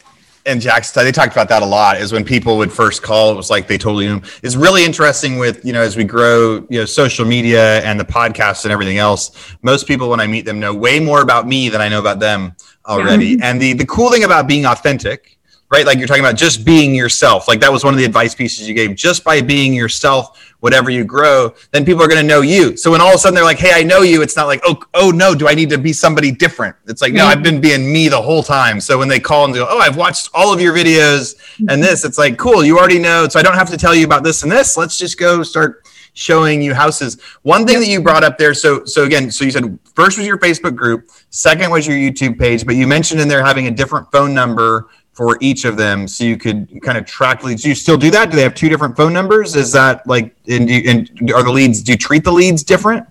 And Jack's they talked about that a lot is when people would first call it was like they totally knew. It's really interesting with you know as we grow you know social media and the podcasts and everything else most people when I meet them know way more about me than I know about them already. And the the cool thing about being authentic right? Like you're talking about just being yourself. Like that was one of the advice pieces you gave. Just by being yourself, whatever you grow, then people are going to know you. So when all of a sudden they're like, "Hey, I know you," it's not like, "Oh, oh no, do I need to be somebody different?" It's like, "No, I've been being me the whole time." So when they call and go, "Oh, I've watched all of your videos and mm-hmm. this," it's like, "Cool, you already know." So I don't have to tell you about this and this. Let's just go start showing you houses. One thing that you brought up there, so so again, so you said first was your Facebook group, second was your YouTube page, but you mentioned in there having a different phone number for each of them, so you could kind of track leads. Do you still do that? Do they have two different phone numbers? Is that like, and, and are the leads? Do you treat the leads different?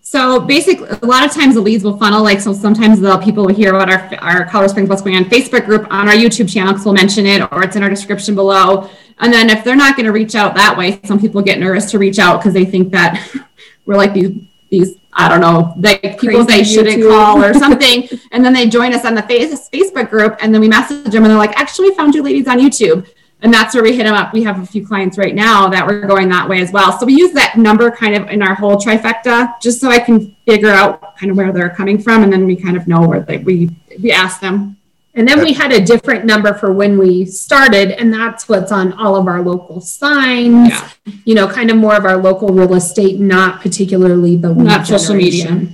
So basically, a lot of times the leads will funnel. Like, so sometimes the people will hear about our, our Colorado Springs What's Going On Facebook group on our YouTube channel because we'll mention it or it's in our description below. And then if they're not going to reach out that way, some people get nervous to reach out because they think that we're like these, these I don't know, like people say shouldn't call or something. and then they join us on the face, Facebook group and then we message them and they're like, actually, we found you ladies on YouTube. And that's where we hit them up. We have a few clients right now that we're going that way as well. So we use that number kind of in our whole trifecta just so I can figure out kind of where they're coming from. And then we kind of know where they, we, we ask them and then we had a different number for when we started, and that's what's on all of our local signs. Yeah. You know, kind of more of our local real estate, not particularly the not social media.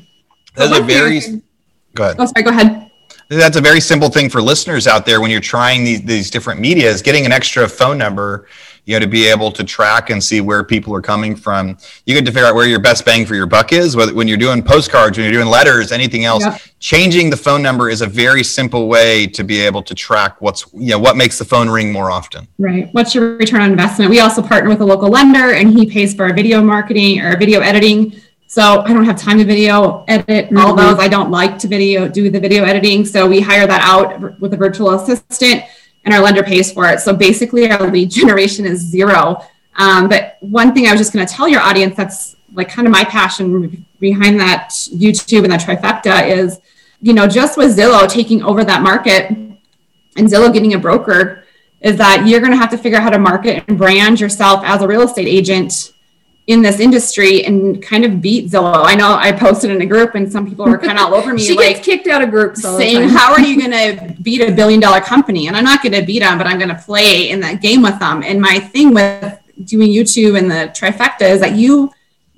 That's a very. Go ahead. Oh, sorry. Go ahead. That's a very simple thing for listeners out there when you're trying these these different medias. Getting an extra phone number you know to be able to track and see where people are coming from you get to figure out where your best bang for your buck is whether when you're doing postcards when you're doing letters anything else yep. changing the phone number is a very simple way to be able to track what's you know what makes the phone ring more often right what's your return on investment we also partner with a local lender and he pays for our video marketing or video editing so I don't have time to video edit mm-hmm. all those. I don't like to video do the video editing. So we hire that out with a virtual assistant and our lender pays for it. So basically, our lead generation is zero. Um, but one thing I was just going to tell your audience that's like kind of my passion behind that YouTube and that trifecta is, you know, just with Zillow taking over that market and Zillow getting a broker, is that you're going to have to figure out how to market and brand yourself as a real estate agent in this industry and kind of beat Zillow. I know I posted in a group and some people were kind of all over me. she like, gets kicked out of groups saying, "How are you going to beat a billion dollar company?" And I'm not going to beat them, but I'm going to play in that game with them. And my thing with doing YouTube and the trifecta is that you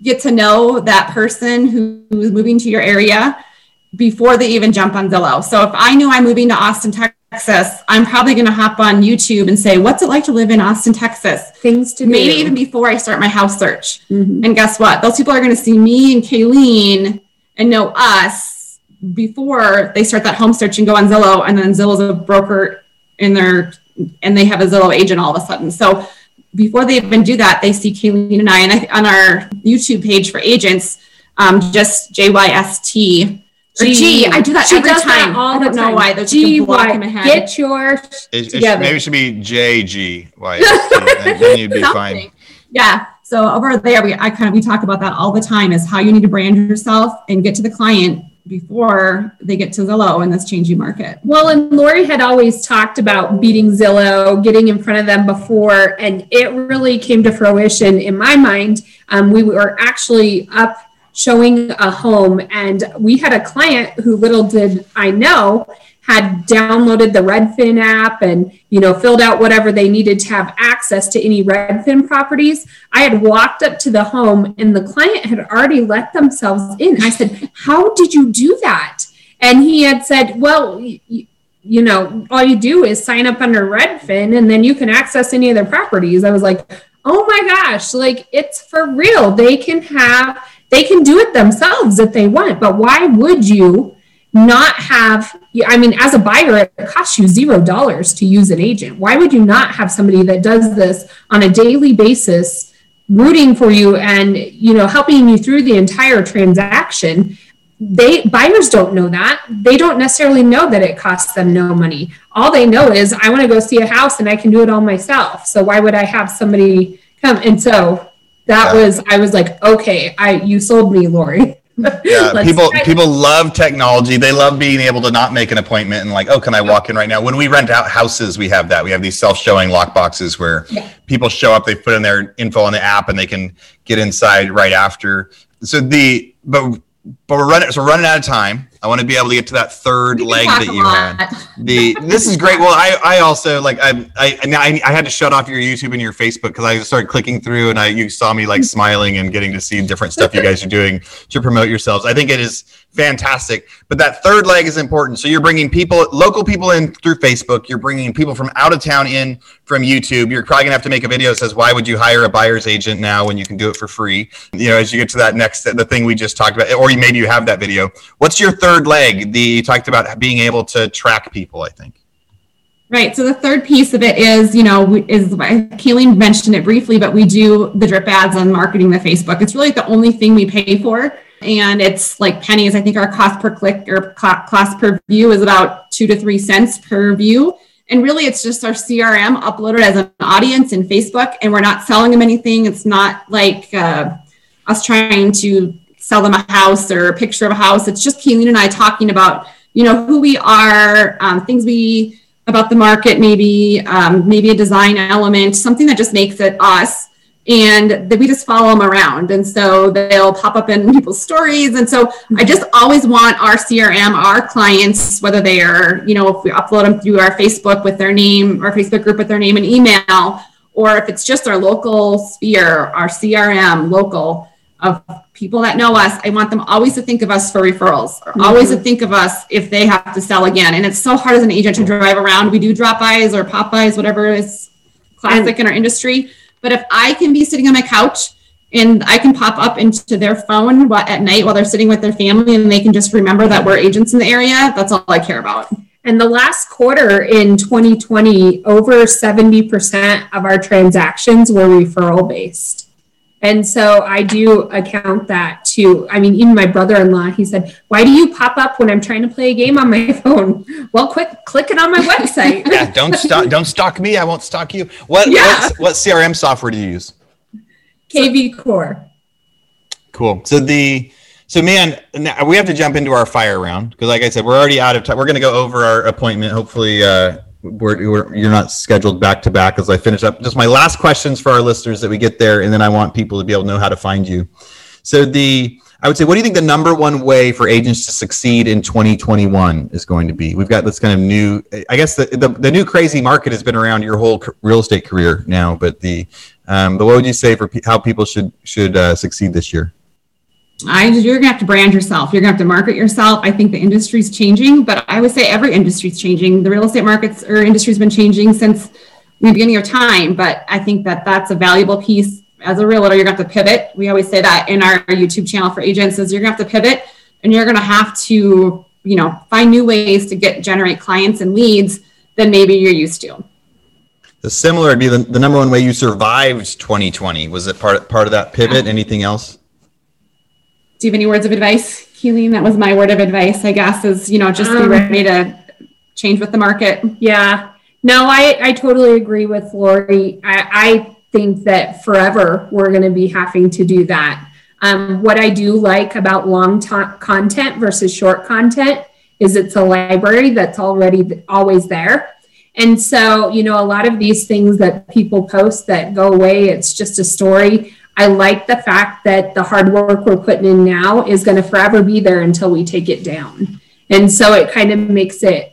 get to know that person who is moving to your area before they even jump on Zillow. So if I knew I'm moving to Austin, Texas Texas, I'm probably going to hop on YouTube and say, "What's it like to live in Austin, Texas?" Things to maybe do. even before I start my house search. Mm-hmm. And guess what? Those people are going to see me and Kayleen and know us before they start that home search and go on Zillow, and then Zillow's a broker in their and they have a Zillow agent all of a sudden. So before they even do that, they see Kayleen and I, and I on our YouTube page for agents, um, just JYST G. G. I do that she every does time. That all the know time. why. There's G, like a block Y. Get your it, it maybe it should be J G Y. then, then you'd be fine. Yeah. So over there, we I kind of we talk about that all the time. Is how you need to brand yourself and get to the client before they get to Zillow in this changing market. Well, and Lori had always talked about beating Zillow, getting in front of them before, and it really came to fruition in my mind. Um, we were actually up showing a home. And we had a client who little did I know had downloaded the Redfin app and you know filled out whatever they needed to have access to any Redfin properties. I had walked up to the home and the client had already let themselves in. I said, "How did you do that?" And he had said, "Well, you know, all you do is sign up under Redfin and then you can access any of their properties." I was like, "Oh my gosh, like it's for real. They can have they can do it themselves if they want, but why would you not have? I mean, as a buyer, it costs you zero dollars to use an agent. Why would you not have somebody that does this on a daily basis, rooting for you and you know helping you through the entire transaction? they buyers don't know that they don't necessarily know that it costs them no money all they know is i want to go see a house and i can do it all myself so why would i have somebody come and so that yeah. was I was like, okay, I you sold me, Lori. yeah, people people love technology. They love being able to not make an appointment and like, oh, can I walk in right now? When we rent out houses, we have that. We have these self-showing lock boxes where yeah. people show up, they put in their info on the app, and they can get inside right after. So the but but we're running so we're running out of time. I want to be able to get to that third leg that you had. The this is great. Well, I I also like I I I, I had to shut off your YouTube and your Facebook because I started clicking through and I you saw me like smiling and getting to see different stuff you guys are doing to promote yourselves. I think it is fantastic. But that third leg is important. So you're bringing people, local people in through Facebook. You're bringing people from out of town in from YouTube. You're probably gonna have to make a video that says why would you hire a buyer's agent now when you can do it for free? You know, as you get to that next the thing we just talked about, or maybe you have that video. What's your third leg? The you talked about being able to track people. I think. Right. So the third piece of it is, you know, is Kayleen mentioned it briefly, but we do the drip ads on marketing the Facebook. It's really the only thing we pay for. And it's like pennies. I think our cost per click or cost per view is about two to three cents per view. And really, it's just our CRM uploaded as an audience in Facebook, and we're not selling them anything. It's not like uh, us trying to sell them a house or a picture of a house. It's just Kayleen and I talking about, you know, who we are, um, things we about the market, maybe um, maybe a design element, something that just makes it us, and that we just follow them around, and so they'll pop up in people's stories, and so I just always want our CRM, our clients, whether they are, you know, if we upload them through our Facebook with their name, our Facebook group with their name and email, or if it's just our local sphere, our CRM, local of people that know us, I want them always to think of us for referrals, or mm-hmm. always to think of us if they have to sell again. And it's so hard as an agent to drive around. We do drop-bys or pop-bys, whatever is classic in our industry. But if I can be sitting on my couch and I can pop up into their phone at night while they're sitting with their family and they can just remember that we're agents in the area, that's all I care about. And the last quarter in 2020, over 70% of our transactions were referral based. And so I do account that too. I mean, even my brother in law, he said, Why do you pop up when I'm trying to play a game on my phone? Well, quick, click it on my website. Yeah, don't stalk. don't stalk me. I won't stalk you. What? Yeah. What, CRM software do you use? KV Core. Cool. So the so man, now we have to jump into our fire round because, like I said, we're already out of time. We're going to go over our appointment. Hopefully, uh, we're, we're you're not scheduled back to back as I finish up. Just my last questions for our listeners that we get there, and then I want people to be able to know how to find you. So the I would say, what do you think the number one way for agents to succeed in 2021 is going to be? We've got this kind of new, I guess the, the, the new crazy market has been around your whole real estate career now, but the, um, but what would you say for pe- how people should, should uh, succeed this year? I you're gonna have to brand yourself. You're gonna have to market yourself. I think the industry's changing, but I would say every industry's changing. The real estate markets or industry's been changing since the beginning of time. But I think that that's a valuable piece as a realtor. You're gonna have to pivot. We always say that in our YouTube channel for agents is you're gonna have to pivot, and you're gonna have to you know find new ways to get generate clients and leads than maybe you're used to. The similar would be the, the number one way you survived 2020. Was it part, part of that pivot? Anything else? Do you have any words of advice, Kayleen? That was my word of advice, I guess, is you know just be Um, ready to change with the market. Yeah. No, I, I totally agree with Lori. I, I think that forever we're going to be having to do that. Um, what I do like about long to- content versus short content is it's a library that's already th- always there. And so, you know, a lot of these things that people post that go away, it's just a story. I like the fact that the hard work we're putting in now is going to forever be there until we take it down. And so it kind of makes it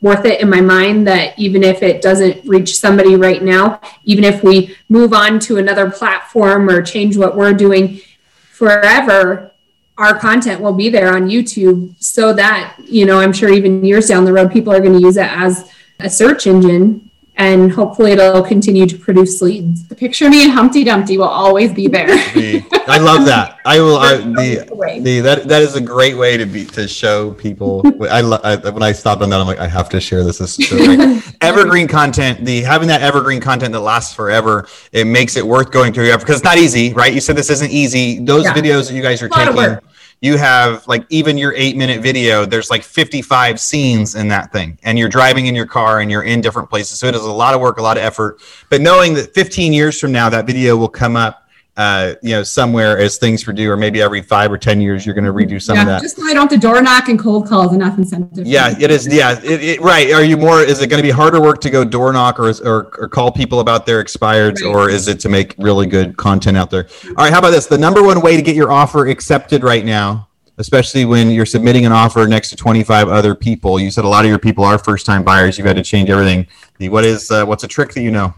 worth it in my mind that even if it doesn't reach somebody right now, even if we move on to another platform or change what we're doing forever, our content will be there on YouTube so that, you know, I'm sure even years down the road, people are going to use it as a search engine and hopefully it'll continue to produce leads. The picture of me and Humpty Dumpty will always be there. I love that. I will. I, the, the that that is a great way to be to show people. I, lo- I when I stopped on that, I'm like, I have to share this. This is so great. evergreen content. The having that evergreen content that lasts forever. It makes it worth going through because it's not easy, right? You said this isn't easy. Those Yeah. videos that you guys are taking. You have like even your eight minute video, there's like 55 scenes in that thing, and you're driving in your car and you're in different places. So it is a lot of work, a lot of effort. But knowing that 15 years from now, that video will come up uh, you know, somewhere as things for due, or maybe every five or ten years, you're going to redo some yeah, of that. just so I don't have door knock and cold calls enough incentive. Yeah, it is. Yeah, it, it, right. Are you more? Is it going to be harder work to go door knock or, or or call people about their expireds, Right. or is it to make really good content out there? All right. How about this? The number one way to get your offer accepted right now especially when you're submitting an offer next to 25 other people. You said a lot of your people are first time buyers. You've had to change everything. What is uh, what's a trick that you know?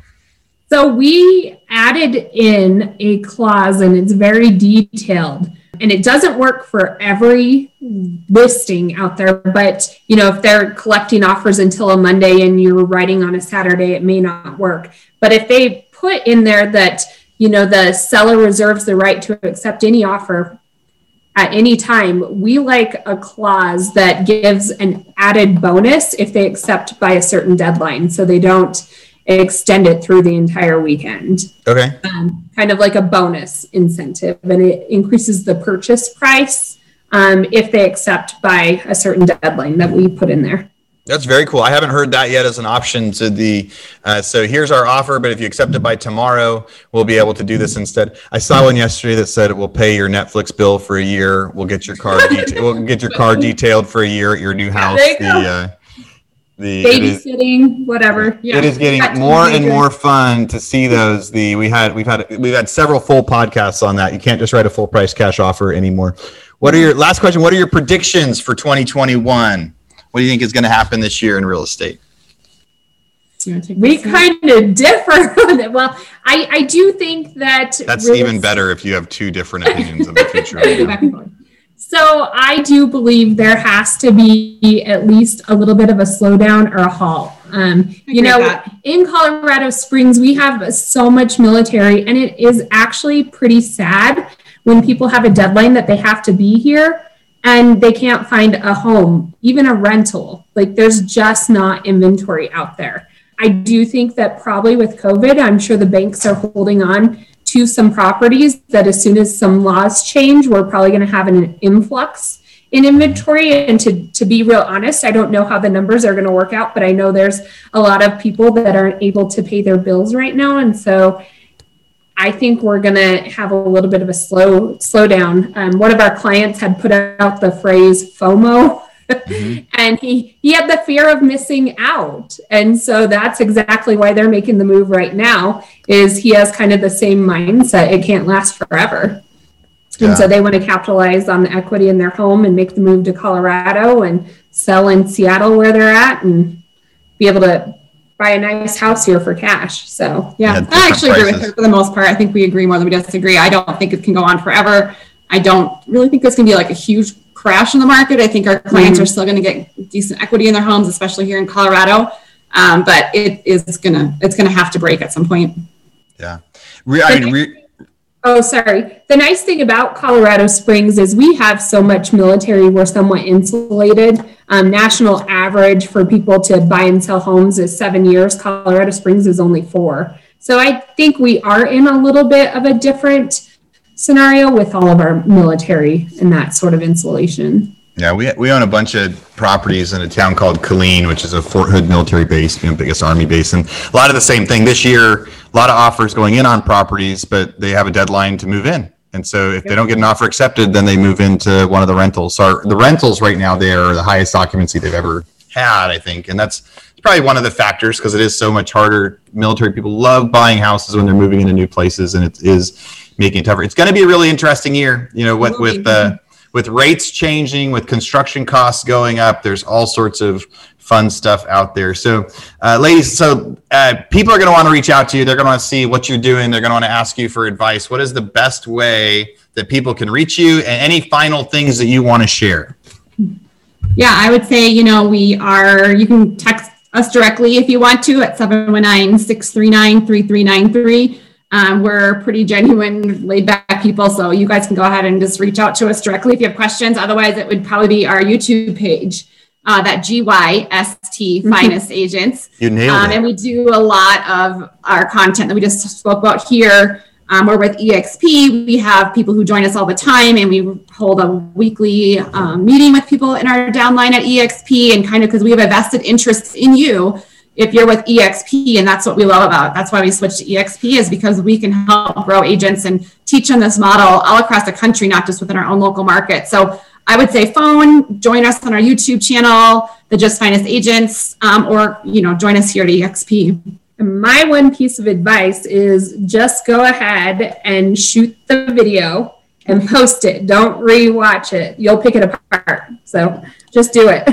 So we added in a clause and it's very detailed and it doesn't work for every listing out there but you know if they're collecting offers until a monday and you're writing on a saturday it may not work. But if they put in there that you know the seller reserves the right to accept any offer at any time we like a clause that gives an added bonus if they accept by a certain deadline so they don't extend it through the entire weekend. Okay. Um, kind of like a bonus incentive, and it increases the purchase price um, if they accept by a certain deadline that we put in there. That's very cool. I haven't heard that yet as an option to the. Uh, so here's our offer, but if you accept it by tomorrow, we'll be able to do this instead. I saw one yesterday that said we'll pay your Netflix bill for a year. We'll get your car. Deta- we'll get your car detailed for a year at your new house. Yeah, the uh, the babysitting, is, whatever. Yeah. It is getting more and more fun to see those. The we had we've had we've had several full podcasts on that. You can't just write a full price cash offer anymore. What are your last question? What are your predictions for 2021? What do you think is going to happen this year in real estate? We kind of differ Well, I, I do think that that's even better if you have two different opinions of the future. So I do believe there has to be at least a little bit of a slowdown or a halt. Um, you know, in Colorado Springs, we have so much military, and it is actually pretty sad when people have a deadline that they have to be here and they can't find a home, even a rental. Like there's just not inventory out there. I do think that probably with COVID, I'm sure the banks are holding on to some properties that as soon as some laws change, we're probably going to have an influx in inventory. And to, to be real honest, I don't know how the numbers are going to work out, but I know there's a lot of people that aren't able to pay their bills right now. And so I think we're going to have a little bit of a slow slowdown. Um, one of our clients had put out the phrase FOMO Mm-hmm. and he he had the fear of missing out. And so that's exactly why they're making the move right now is he has kind of the same mindset. It can't last forever. Yeah. and so they want to capitalize on the equity in their home and make the move to colorado and sell in seattle where they're at and be able to buy a nice house here for cash. So yeah, yeah i actually prices. agree with her for the most part. I think we agree more than we disagree. I don't think it can go on forever. I don't really think it's going to be like a huge crash in the market. I think our clients mm-hmm. are still going to get decent equity in their homes, especially here in Colorado. Um, but it is gonna it's gonna have to break at some point. Yeah, re- I mean, re- oh, sorry. The nice thing about Colorado Springs is we have so much military. We're somewhat insulated. Um, national average for people to buy and sell homes is seven years. Colorado Springs is only four. So I think we are in a little bit of a different scenario with all of our military and that sort of insulation. Yeah, we, we own a bunch of properties in a town called Killeen, which is a Fort Hood military base, know, biggest army base, and a lot of the same thing this year. A lot of offers going in on properties, but they have a deadline to move in, and so if they don't get an offer accepted, then they move into one of the rentals. So our, the rentals right now there are the highest occupancy they've ever had, I think, and that's probably one of the factors because it is so much harder. Military people love buying houses when they're moving into new places, and it is making it tougher. It's going to be a really interesting year. You know, with with uh, with rates changing, with construction costs going up, there's all sorts of fun stuff out there. So, uh, ladies, so uh, people are going to want to reach out to you. They're going to want to see what you're doing. They're going to want to ask you for advice. What is the best way that people can reach you? And any final things that you want to share? Yeah, I would say, you know, we are, you can text us directly if you want to at 719 639 3393. Um, we're pretty genuine, laid back people. So you guys can go ahead and just reach out to us directly if you have questions. Otherwise, it would probably be our YouTube page, uh, that GYST mm-hmm. Finest Agents. You nailed um, it. And we do a lot of our content that we just spoke about here. Um, we're with EXP. We have people who join us all the time, and we hold a weekly um, meeting with people in our downline at EXP, and kind of because we have a vested interest in you if you're with exp and that's what we love about that's why we switched to exp is because we can help grow agents and teach them this model all across the country not just within our own local market so i would say phone join us on our youtube channel the just finest agents um, or you know join us here at exp my one piece of advice is just go ahead and shoot the video and post it. Don't rewatch it. You'll pick it apart. So just do it.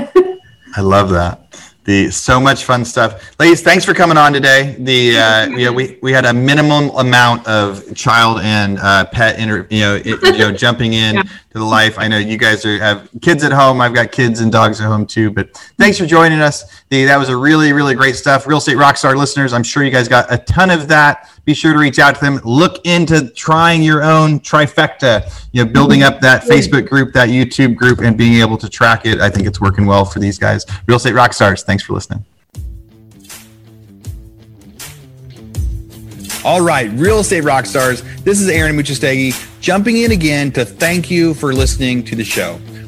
I love that. The so much fun stuff, ladies. Thanks for coming on today. The uh, you know, we we had a minimum amount of child and uh, pet inter, you know, it, you know, jumping in yeah. to the life. I know you guys are have kids at home. I've got kids and dogs at home too. But thanks for joining us. The that was a really really great stuff. Real estate rockstar listeners, I'm sure you guys got a ton of that be sure to reach out to them. Look into trying your own trifecta, you know, building up that Facebook group, that YouTube group, and being able to track it. I think it's working well for these guys. Real Estate Rock Stars, thanks for listening. All right, Real Estate Rock Stars, this is Aaron Amuchastegui jumping in again to thank you for listening to the show.